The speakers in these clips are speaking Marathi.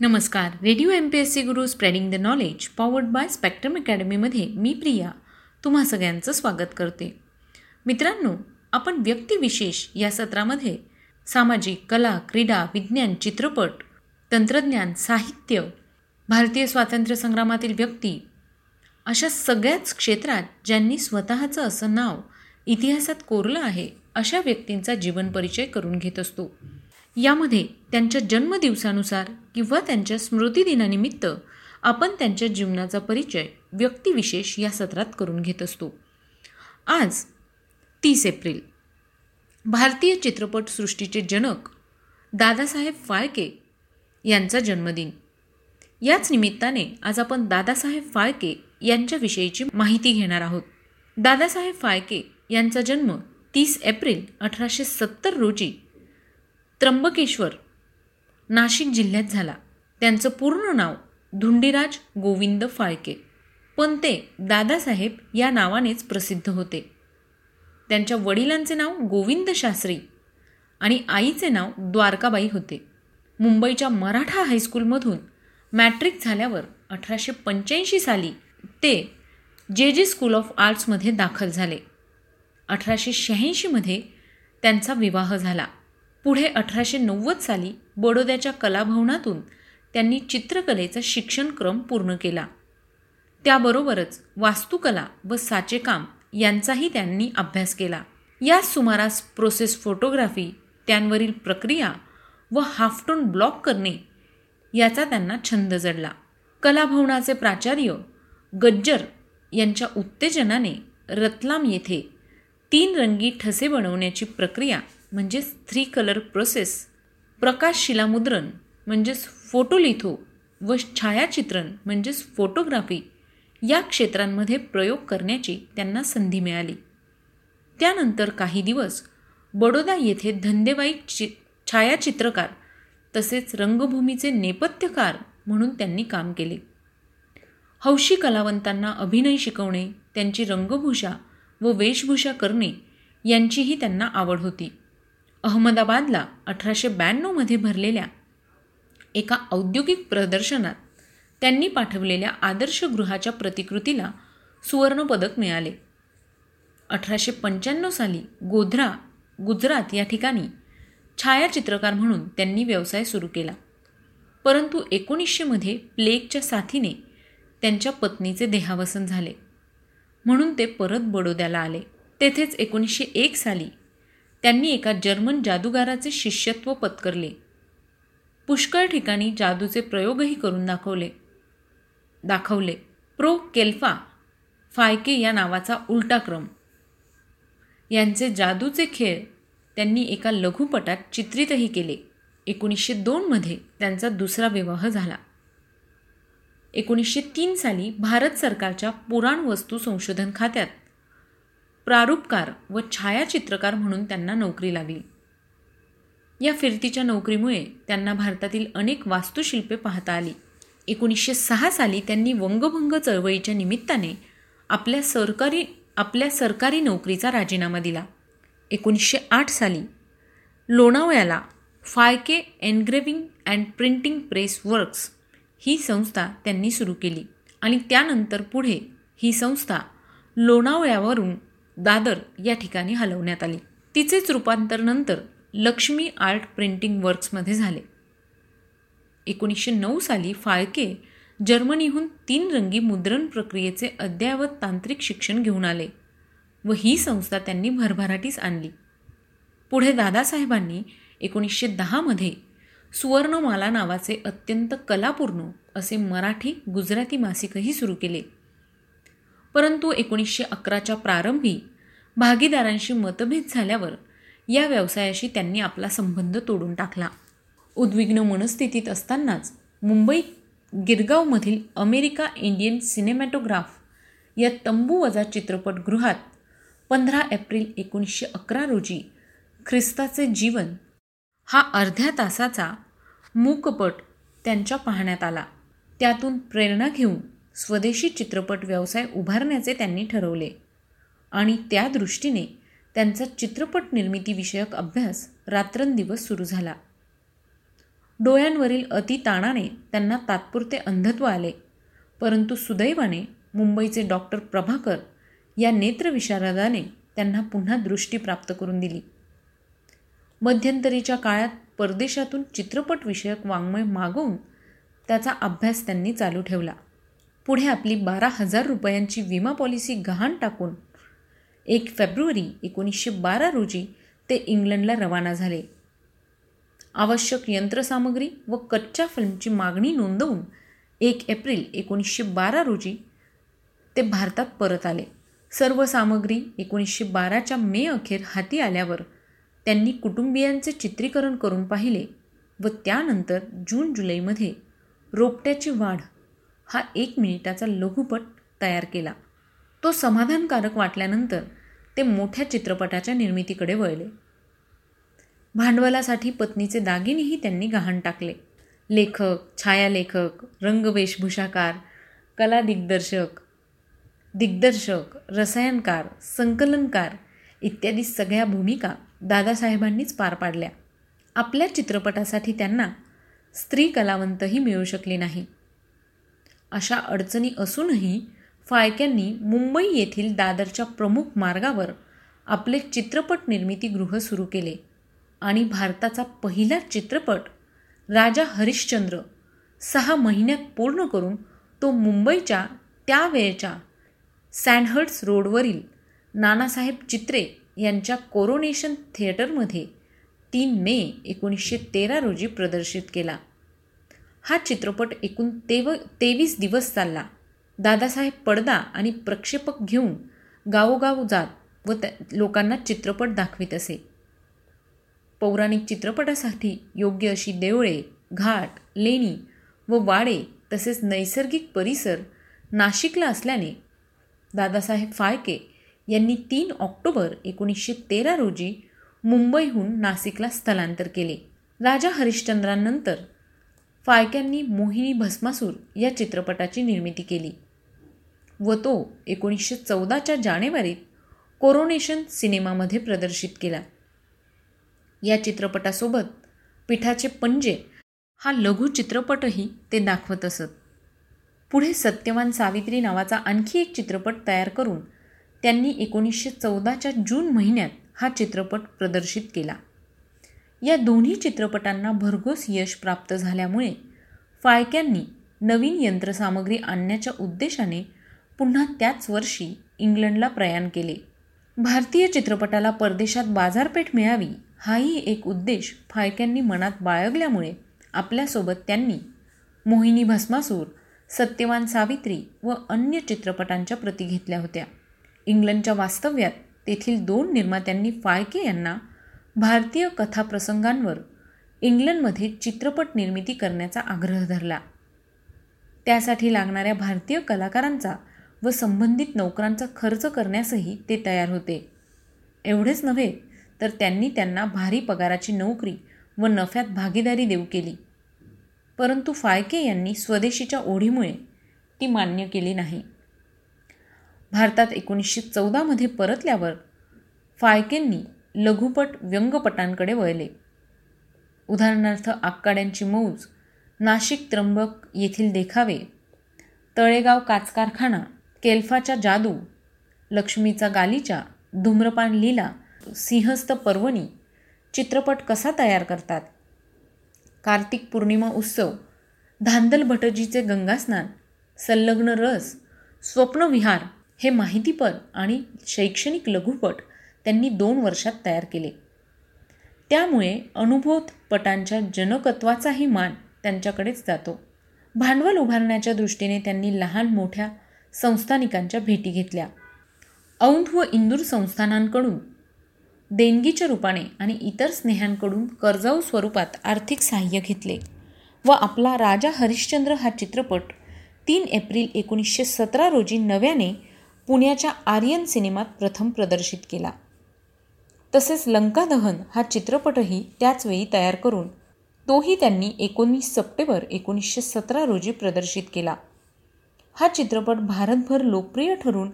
नमस्कार. Radio M P S C Guru spreading the knowledge powered by Spectrum अकॅडमीमध्ये मी प्रिया तुम्हा सगळ्यांचं स्वागत करते. मित्रांनो आपण व्यक्तिविशेष या सत्रामध्ये सामाजिक कला क्रीडा विज्ञान चित्रपट तंत्रज्ञान साहित्य भारतीय स्वातंत्र्य संग्रामातील व्यक्ती अशा सगळ्याच क्षेत्रात ज्यांनी स्वतःचं असं नाव इतिहासात कोरलं आहे अशा व्यक्तींचा जीवन परिचय करून घेत असतो. यामध्ये त्यांच्या जन्मदिवसानुसार किंवा त्यांच्या स्मृतिदिनानिमित्त आपण त्यांच्या जीवनाचा परिचय व्यक्तिविशेष या सत्रात करून घेत असतो. आज तीस एप्रिल. भारतीय चित्रपटसृष्टीचे जनक दादासाहेब फाळके यांचा जन्मदिन. याच निमित्ताने आज आपण दादासाहेब फाळके यांच्याविषयीची माहिती घेणार आहोत. दादासाहेब फाळके यांचा जन्म तीस एप्रिल अठराशे सत्तर रोजी त्र्यंबकेश्वर नाशिक जिल्ह्यात झाला. त्यांचं पूर्ण नाव धुंडीराज गोविंद फाळके. पण ते दादासाहेब या नावानेच प्रसिद्ध होते. त्यांच्या वडिलांचे नाव गोविंद शास्त्री आणि आईचे नाव द्वारकाबाई होते. मुंबईच्या मराठा हायस्कूलमधून मॅट्रिक झाल्यावर अठराशे पंच्याऐंशी साली ते जे जे स्कूल ऑफ आर्ट्समध्ये दाखल झाले. अठराशे शहाऐंशीमध्ये त्यांचा विवाह झाला. पुढे अठराशे नव्वद साली बडोद्याच्या कलाभवनातून त्यांनी चित्रकलेचा शिक्षणक्रम पूर्ण केला. त्याबरोबरच वास्तुकला व साचेकाम यांचाही त्यांनी अभ्यास केला. या सुमारास प्रोसेस फोटोग्राफी त्यांवरील प्रक्रिया व हाफटोन ब्लॉक करणे याचा त्यांना छंद जडला. कलाभवनाचे प्राचार्य गज्जर यांच्या उत्तेजनाने रतलाम येथे तीन रंगी ठसे बनवण्याची प्रक्रिया म्हणजेच थ्री कलर प्रोसेस प्रकाश शिलामुद्रण म्हणजेच फोटोलिथो व छायाचित्रण म्हणजेच फोटोग्राफी या क्षेत्रांमध्ये प्रयोग करण्याची त्यांना संधी मिळाली. त्यानंतर काही दिवस बडोदा येथे धंदेबाई चि छायाचित्रकार तसेच रंगभूमीचे नेपथ्यकार म्हणून त्यांनी काम केले. हौशी कलावंतांना अभिनय शिकवणे त्यांची रंगभूषा व वेशभूषा करणे यांचीही त्यांना आवड होती. अहमदाबादला अठराशे ब्याण्णवमध्ये भरलेल्या एका औद्योगिक प्रदर्शनात त्यांनी पाठवलेल्या आदर्श गृहाच्या प्रतिकृतीला सुवर्णपदक मिळाले. अठराशे पंच्याण्णव साली गोध्रा गुजरात या ठिकाणी छायाचित्रकार म्हणून त्यांनी व्यवसाय सुरू केला. परंतु एकोणीसशेमध्ये प्लेगच्या साथीने त्यांच्या पत्नीचे देहावसन झाले. म्हणून ते परत बडोद्याला आले. तेथेच एकोणीसशे एक साली त्यांनी एका जर्मन जादूगाराचे शिष्यत्व पत्करले. पुष्कळ ठिकाणी जादूचे प्रयोगही करून दाखवले. दाखवले. प्रो. केल्फा फायके या नावाचा उलटा क्रम. यांचे जादूचे खेळ त्यांनी एका लघुपटात चित्रितही केले. एकोणीसशे दोनमध्ये त्यांचा दुसरा विवाह झाला. एकोणीसशे तीन साली भारत सरकारच्या पुराण वस्तू संशोधन खात्यात प्रारूपकार व छायाचित्रकार म्हणून त्यांना नोकरी लागली. या फिरतीच्या नोकरीमुळे त्यांना भारतातील अनेक वास्तुशिल्पे पाहता आली. एकोणीसशे सहा साली त्यांनी वंगभंग चळवळीच्या निमित्ताने आपल्या सरकारी आपल्या सरकारी नोकरीचा राजीनामा दिला. एकोणीसशे आठ साली लोणावळ्याला Phalke engraving and printing press works ही संस्था त्यांनी सुरू केली आणि त्यानंतर पुढे ही संस्था लोणावळ्यावरून दादर या ठिकाणी हलवण्यात आली. तिचेच रूपांतर नंतर लक्ष्मी आर्ट प्रिंटिंग वर्क्समध्ये झाले. एकोणीसशे नऊ साली फाळके जर्मनीहून तीन रंगी मुद्रण प्रक्रियेचे अद्ययावत तांत्रिक शिक्षण घेऊन आले व ही संस्था त्यांनी भरभराटीस आणली. पुढे दादासाहेबांनी एकोणीसशे दहामध्ये सुवर्णमाला नावाचे अत्यंत कलापूर्ण असे मराठी गुजराती मासिकही सुरू केले. परंतु एकोणीसशे अकराच्या प्रारंभी भागीदारांशी मतभेद झाल्यावर या व्यवसायाशी त्यांनी आपला संबंध तोडून टाकला. उद्विग्न मनस्थितीत असतानाच मुंबई गिरगावमधील अमेरिका इंडियन सिनेमॅटोग्राफ या तंबूवजा चित्रपटगृहात पंधरा एप्रिल एकोणीसशे अकरा रोजी ख्रिस्ताचे जीवन हा अर्ध्या तासाचा मूकपट त्यांच्या पाहण्यात आला. त्यातून प्रेरणा घेऊन स्वदेशी चित्रपट व्यवसाय उभारण्याचे त्यांनी ठरवले. आणि त्या दृष्टीने त्यांचा चित्रपट निर्मितीविषयक अभ्यास रात्रंदिवस सुरू झाला. डोळ्यांवरील अतिताणाने त्यांना तात्पुरते अंधत्व आले परंतु सुदैवाने मुंबईचे डॉक्टर प्रभाकर या नेत्रविशारदाने त्यांना पुन्हा दृष्टी प्राप्त करून दिली. मध्यंतरीच्या काळात परदेशातून चित्रपटविषयक वाङ्मय मागवून त्याचा अभ्यास त्यांनी चालू ठेवला. पुढे आपली बारा हजार रुपयांची विमा पॉलिसी गहाण टाकून एक फेब्रुवारी एकोणीसशे बारा रोजी ते इंग्लंडला रवाना झाले. आवश्यक यंत्रसामग्री व कच्च्या फिल्मची मागणी नोंदवून एक एप्रिल एकोणीसशे बारा रोजी ते भारतात परत आले. सर्व सामग्री एकोणीसशे बाराच्या मे अखेर हाती आल्यावर त्यांनी कुटुंबियांचे चित्रीकरण करून पाहिले व त्यानंतर जून जुलैमध्ये रोपट्याची वाढ हा एक मिनिटाचा लघुपट तयार केला. तो समाधानकारक वाटल्यानंतर ते मोठ्या चित्रपटाच्या निर्मितीकडे वळले. भांडवलासाठी पत्नीचे दागिनेही त्यांनी गहाण टाकले. लेखक छायालेखक रंगवेशभूषाकार कला दिग्दर्शक दिग्दर्शक रसायनकार संकलनकार इत्यादी सगळ्या भूमिका दादासाहेबांनीच पार पाडल्या. आपल्या चित्रपटासाठी त्यांना स्त्री कलावंतही मिळू शकली नाही. अशा अडचणी असूनही फाळक्यांनी मुंबई येथील दादरच्या प्रमुख मार्गावर आपले चित्रपट निर्मितीगृह सुरू केले आणि भारताचा पहिला चित्रपट राजा हरिश्चंद्र सहा महिन्यात पूर्ण करून तो मुंबईच्या त्यावेळच्या सँडहर्ट्स रोडवरील नानासाहेब चित्रे यांच्या कोरोनेशन थिएटरमध्ये तीन मे एकोणीसशे तेरा रोजी प्रदर्शित केला. हा चित्रपट एकूण तेव तेवीस दिवस चालला. दादासाहेब पडदा आणि प्रक्षेपक घेऊन गावोगाव जात व त्या लोकांना चित्रपट दाखवित असे. पौराणिक चित्रपटासाठी योग्य अशी देवळे घाट लेणी व वाडे तसेच नैसर्गिक परिसर नाशिकला असल्याने दादासाहेब फाळके यांनी तीन ऑक्टोबर एकोणीसशे तेरा रोजी मुंबईहून नाशिकला स्थलांतर केले. राजा हरिश्चंद्रांनंतर फाळक्यांनी मोहिनी भस्मासूर या चित्रपटाची निर्मिती केली. व तो एकोणीसशे चौदाच्या जानेवारीत कोरोनेशन सिनेमामध्ये प्रदर्शित केला. या चित्रपटासोबत पिठाचे पंजे हा लघु चित्रपटही ते दाखवत असत. पुढे सत्यवान सावित्री नावाचा आणखी एक चित्रपट तयार करून त्यांनी एकोणीसशे चौदाच्या जून महिन्यात हा चित्रपट प्रदर्शित केला. या दोन्ही चित्रपटांना भरघोस यश प्राप्त झाल्यामुळे फाळक्यांनी नवीन यंत्रसामग्री आणण्याच्या उद्देशाने पुन्हा त्याच वर्षी इंग्लंडला प्रयाण केले. भारतीय चित्रपटाला परदेशात बाजारपेठ मिळावी हाही एक उद्देश फाळक्यांनी मनात बाळगल्यामुळे आपल्यासोबत त्यांनी मोहिनी भस्मासूर सत्यवान सावित्री व अन्य चित्रपटांच्या प्रती घेतल्या होत्या. इंग्लंडच्या वास्तव्यात तेथील दोन निर्मात्यांनी फाळके यांना भारतीय कथाप्रसंगांवर इंग्लंडमध्ये चित्रपट निर्मिती करण्याचा आग्रह धरला. त्यासाठी लागणाऱ्या भारतीय कलाकारांचा व संबंधित नोकरांचा खर्च करण्यासही ते तयार होते. एवढेच नव्हे तर त्यांनी त्यांना भारी पगाराची नोकरी व नफ्यात भागीदारी देऊ केली. परंतु फाळके यांनी स्वदेशीच्या ओढीमुळे ती मान्य केली नाही. भारतात एकोणीसशे चौदामध्ये परतल्यावर फाळकेंनी लघुपट व्यंगपटांकडे वळले. उदाहरणार्थ आक्काड्यांची मौज नाशिक त्र्यंबक येथील देखावे तळेगाव काच कारखाना केल्फाच्या जादू लक्ष्मीचा गालीचा धूम्रपान लीला सिंहस्थ पर्वणी चित्रपट कसा तयार करतात? कार्तिक पौर्णिमा उत्सव धांदल भटजीचे गंगास्नान संलग्न रस स्वप्नविहार हे माहितीपट आणि शैक्षणिक लघुपट त्यांनी दोन वर्षात तयार केले. त्यामुळे अनुभवपटांच्या जनकत्वाचाही मान त्यांच्याकडेच जातो. भांडवल उभारण्याच्या दृष्टीने त्यांनी लहान मोठ्या संस्थानिकांच्या भेटी घेतल्या. औंध व इंदूर संस्थानांकडून देणगीच्या रूपाने आणि इतर स्नेहांकडून कर्जाऊ स्वरूपात आर्थिक सहाय्य घेतले व आपला राजा हरिश्चंद्र हा चित्रपट तीन एप्रिल एकोणीसशे सतरा रोजी नव्याने पुण्याच्या आर्यन सिनेमात प्रथम प्रदर्शित केला. तसेच लंकादहन हा चित्रपटही त्याचवेळी तयार करून तोही त्यांनी एकोणीस सप्टेंबर एकोणीसशे सतरा रोजी प्रदर्शित केला. हा चित्रपट भारतभर लोकप्रिय ठरून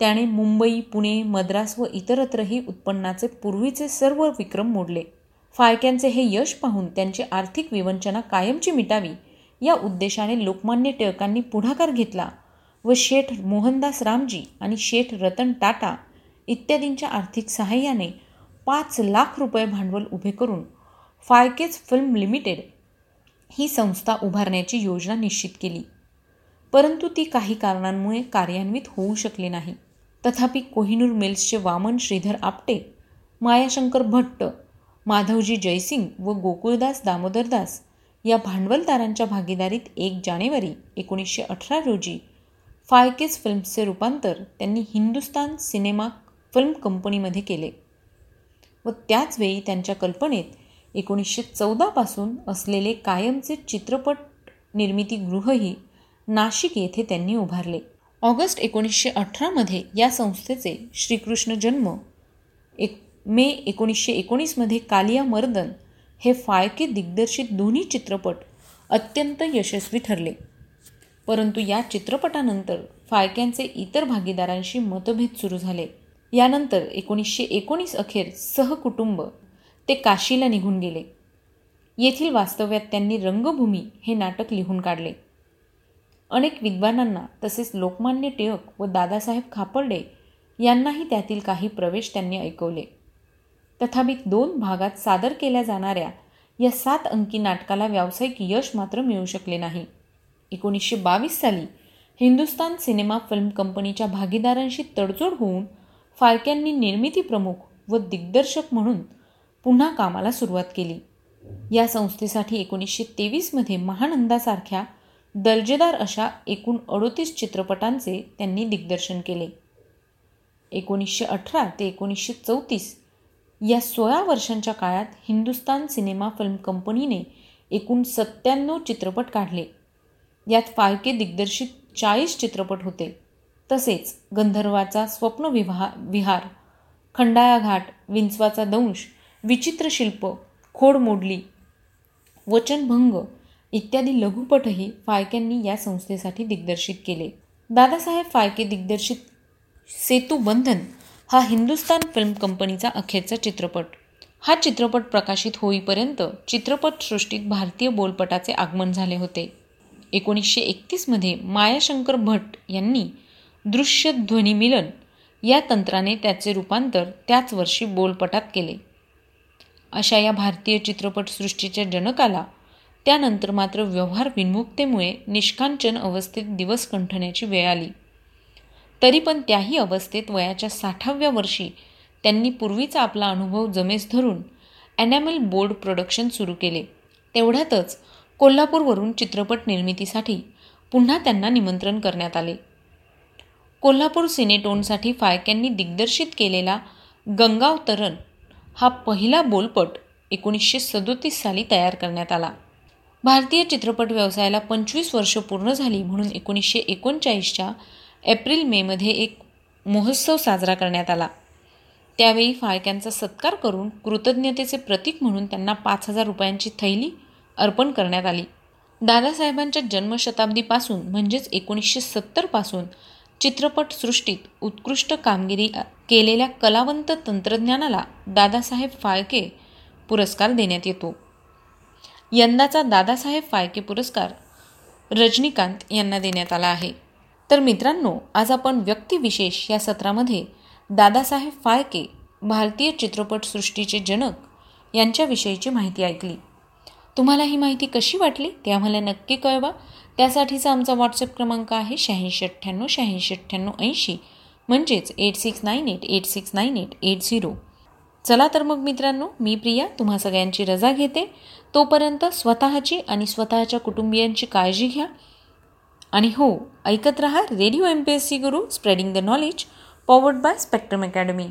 त्याने मुंबई पुणे मद्रास व इतरत्रही उत्पन्नाचे पूर्वीचे सर्व विक्रम मोडले. फाळक्यांचे हे यश पाहून त्यांची आर्थिक विवंचना कायमची मिटावी या उद्देशाने लोकमान्य टिळकांनी पुढाकार घेतला व शेठ मोहनदास रामजी आणि शेठ रतन टाटा इत्यादींच्या आर्थिक सहाय्याने पाच लाख रुपये भांडवल उभे करून फाळकेज फिल्म लिमिटेड ही संस्था उभारण्याची योजना निश्चित केली. परंतु ती काही कारणांमुळे कार्यान्वित होऊ शकली नाही. तथापि कोहिनूर मिल्सचे वामन श्रीधर आपटे मायाशंकर भट्ट माधवजी जयसिंग व गोकुळदास दामोदरदास या भांडवलदारांच्या भागीदारीत एक जानेवारी एकोणीसशे अठरा रोजी फायकेस फिल्म्सचे रूपांतर त्यांनी हिंदुस्तान सिनेमा फिल्म कंपनीमध्ये केले व त्याचवेळी त्यांच्या कल्पनेत एकोणीसशे चौदापासून असलेले कायमचे चित्रपट निर्मिती गृहही नाशिक येथे त्यांनी उभारले. ऑगस्ट एकोणीसशे अठरामध्ये या संस्थेचे श्रीकृष्ण जन्म. एक मे एकोणीसशे एकोणीसमध्ये कालिया मर्दन हे फाळके दिग्दर्शित दोन्ही चित्रपट अत्यंत यशस्वी ठरले. परंतु या चित्रपटानंतर फाळक्यांचे इतर भागीदारांशी मतभेद सुरू झाले. यानंतर एकोणीसशे एकोणीस अखेर सहकुटुंब ते काशीला निघून गेले. येथील वास्तव्यात त्यांनी रंगभूमी हे नाटक लिहून काढले. अनेक विद्वानांना तसेच लोकमान्य टिळक व दादासाहेब खापर्डे यांनाही त्यातील काही प्रवेश त्यांनी ऐकवले. तथापि दोन भागात सादर केल्या जाणाऱ्या या सात अंकी नाटकाला व्यावसायिक यश मात्र मिळू शकले नाही. एकोणीसशे बावीस साली हिंदुस्तान सिनेमा फिल्म कंपनीच्या भागीदारांशी तडजोड होऊन फाळक्यांनी निर्मिती प्रमुख व दिग्दर्शक म्हणून पुन्हा कामाला सुरुवात केली. या संस्थेसाठी एकोणीसशे तेवीसमध्ये महानंदासारख्या दर्जेदार अशा एकूण अडोतीस चित्रपटांचे त्यांनी दिग्दर्शन केले. एकोणीसशे अठरा ते एकोणीसशे चौतीस या सोळा वर्षांच्या काळात हिंदुस्तान सिनेमा फिल्म कंपनीने एकूण सत्त्याण्णव चित्रपट काढले. यात फाळके दिग्दर्शित चाळीस चित्रपट होते. तसेच गंधर्वाचा स्वप्नविवाह विहार खंडाळा घाट विंचवाचा दंश विचित्र शिल्प खोड मोडली वचनभंग इत्यादी लघुपटही फाळक्यांनी या संस्थेसाठी दिग्दर्शित केले. दादासाहेब फाळके दिग्दर्शित सेतुबंधन हा हिंदुस्तान फिल्म कंपनीचा अखेरचा चित्रपट. हा चित्रपट प्रकाशित होईपर्यंत चित्रपटसृष्टीत भारतीय बोलपटाचे आगमन झाले होते. एकोणीसशे एकतीसमध्ये मायाशंकर भट यांनी दृश्य ध्वनिमिलन या तंत्राने त्याचे रूपांतर त्याच वर्षी बोलपटात केले. अशा या भारतीय चित्रपटसृष्टीच्या जनकाला त्यानंतर मात्र व्यवहार विन्मुक्तेमुळे निष्कांचन अवस्थेत दिवस कंठण्याची वेळ आली. तरी पण त्याही अवस्थेत वयाच्या साठाव्या वर्षी त्यांनी पूर्वीचा आपला अनुभव जमेस धरून ॲनॅमल बोर्ड प्रोडक्शन सुरू केले. तेवढ्यातच कोल्हापूरवरून चित्रपट निर्मितीसाठी पुन्हा त्यांना निमंत्रण करण्यात आले. कोल्हापूर सिनेटोनसाठी फायक्यांनी दिग्दर्शित केलेला गंगावतरण हा पहिला बोलपट एकोणीसशे सदोतीस साली तयार करण्यात आला. भारतीय चित्रपट व्यवसायाला पंचवीस वर्ष पूर्ण झाली म्हणून एकोणीसशे एकोणचाळीसच्या एप्रिल मेमध्ये एक महोत्सव साजरा करण्यात आला. त्यावेळी फाळक्यांचा सत्कार करून कृतज्ञतेचे प्रतीक म्हणून त्यांना पाच हजार रुपयांची थैली अर्पण करण्यात आली. दादासाहेबांच्या जन्मशताब्दीपासून म्हणजेच एकोणीसशे सत्तरपासून चित्रपटसृष्टीत उत्कृष्ट कामगिरी केलेल्या कलावंत तंत्रज्ञानाला दादासाहेब फाळके पुरस्कार देण्यात येतो. यंदाचा दादासाहेब फाळके पुरस्कार रजनीकांत यांना देण्यात आला आहे. तर मित्रांनो आज आपण व्यक्तिविशेष या सत्रामध्ये दादासाहेब फाळके भारतीय चित्रपटसृष्टीचे जनक यांच्याविषयीची माहिती ऐकली. तुम्हाला ही माहिती कशी वाटली ते आम्हाला नक्की कळवा. त्यासाठीचा आमचा व्हॉट्सअप क्रमांक आहे शहाऐंशी अठ्ठ्याण्णव शहाऐंशी अठ्ठ्याण्णव ऐंशी. म्हणजेच eight six nine eight eight six nine eight eight zero. चला तर मग मित्रांनो मी प्रिया तुम्हा सगळ्यांची रजा घेते. तोपर्यंत स्वतःची आणि स्वतःच्या कुटुंबियांची काळजी घ्या. आणि हो ऐकत रहा radio M P S C guru spreading the knowledge powered by spectrum academy.